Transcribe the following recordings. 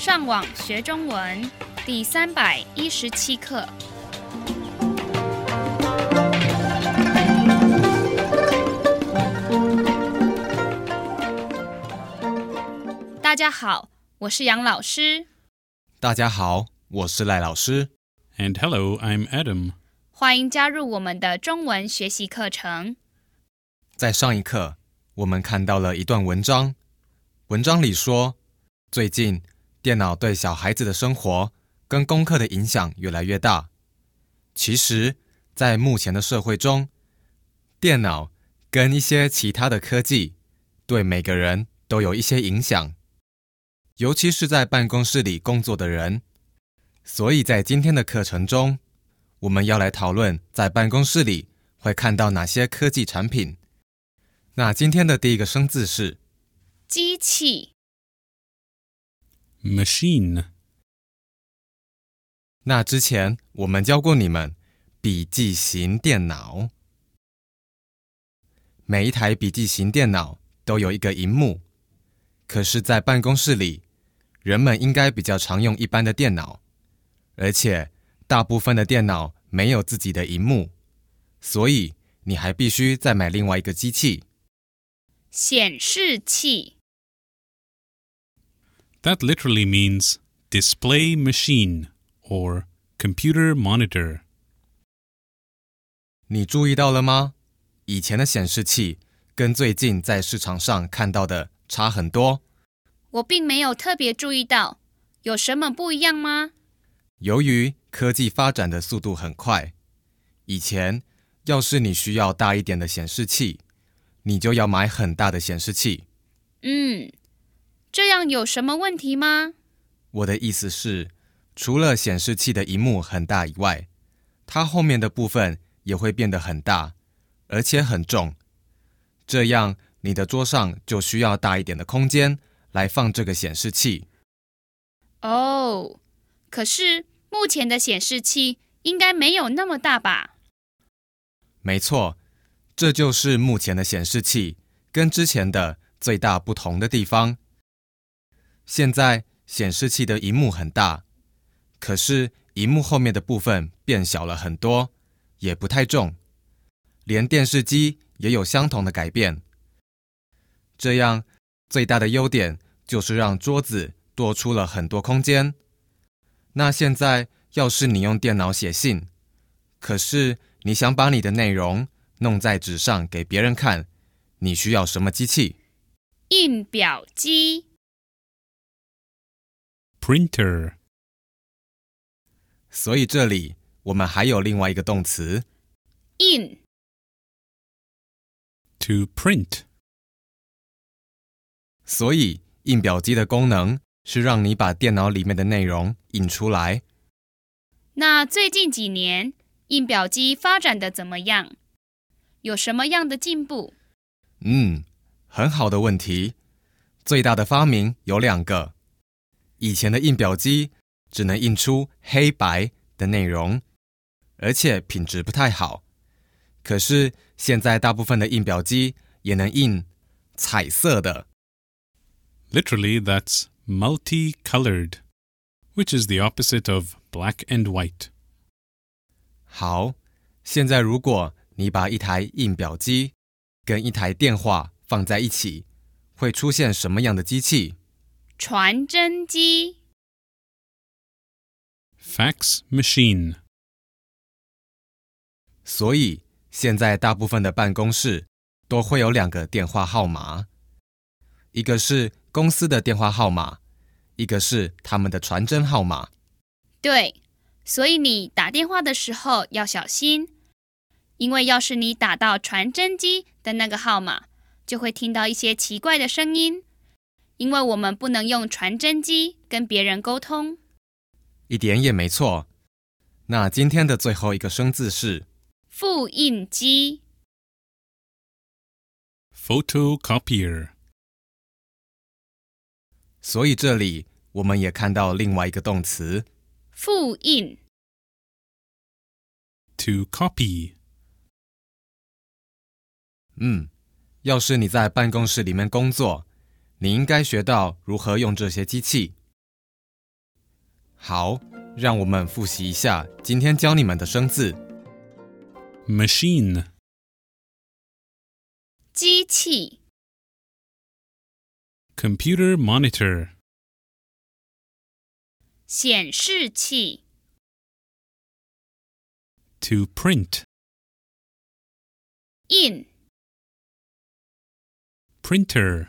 上网学中文第三百一十七课。大家好，我是杨老师，大家好，我是赖老师。And hello, I'm Adam. 欢迎加入我们的中文学习课程。在上一课，我们看到了一段文章，文章里说，最近电脑对小孩子的生活跟功课的影响越来越大。其实，在目前的社会中，电脑跟一些其他的科技对每个人都有一些影响，尤其是在办公室里工作的人。所以在今天的课程中，我们要来讨论在办公室里会看到哪些科技产品。那今天的第一个生字是机器、Machine. 那之前我们教过你们笔记型电脑，每一台笔记型电脑都有一个荧幕。可是，在办公室里，人们应该比较常用一般的电脑，而且大部分的电脑没有自己的荧幕，所以你还必须再买另外一个机器。显示器、That literally means display machine or computer monitor. 你注意到了吗？以前的显示器跟最近在市场上看到的差很多。我并没有特别注意到，有什么不一样吗？由于科技发展的速度很快，以前要是你需要大一点的显示器，你就要买很大的显示器。嗯，这样有什么问题吗？我的意思是，除了显示器的荧幕很大以外，它后面的部分也会变得很大，而且很重。这样你的桌上就需要大一点的空间来放这个显示器。哦，可是目前的显示器应该没有那么大吧？没错，这就是目前的显示器跟之前的最大不同的地方。现在显示器的荧幕很大，可是荧幕后面的部分变小了很多，也不太重。连电视机也有相同的改变。这样最大的优点就是让桌子多出了很多空间。那现在要是你用电脑写信，可是你想把你的内容弄在纸上给别人看，你需要什么机器？印表机、Printer. 所以这里我们还有另外一个动词，印、To print. 所以印表机的功能是让你把电脑里面的内容印出来。那最近几年印表机发展的怎么样？有什么样的进步？嗯，很好的问题。最大的发明有两个。以前的印表机只能印出黑白的内容，而且品质不太好。可是现在大部分的印表机也能印彩色的。Literally, that's multicolored, which is the opposite of black and white. 好，现在如果你把一台印表机跟一台电话放在一起，会出现什么样的机器？传真机、Fax machine. 所以现在大部分的办公室都会有两个电话号码，一个是公司的电话号码，一个是他们的传真号码。对，所以你打电话的时候要小心，因为要是你打到传真机的那个号码，就会听到一些奇怪的声音，因为我们不能用传真机跟别人沟通。一点也没错。那今天的最后一个生字是复印机、Photocopier. 所以这里我们也看到另外一个动词，复印、To copy. 嗯，要是你在办公室里面工作，你应该学到如何用这些机器。好，让我们复习一下今天教你们的生字。machine, 机器、computer monitor, 显示器、to print, 印、printer,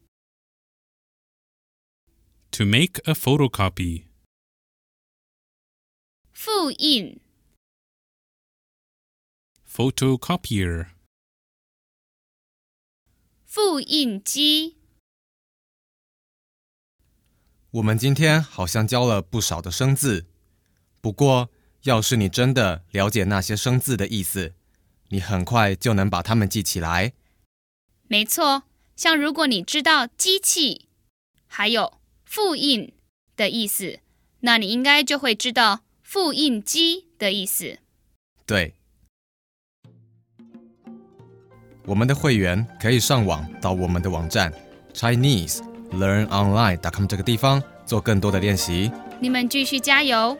to make a photocopy, 复印、photocopier, 复印机。我们今天好像教了不少的生字，不过要是你真的了解那些生字的意思，你很快就能把它们记起来。没错，像如果你知道机器还有复印的意思，那你应该就会知道复印机的意思。对，我们的会员可以上网到我们的网站 Chinese Learn Online.com 这个地方做更多的练习。你们继续加油！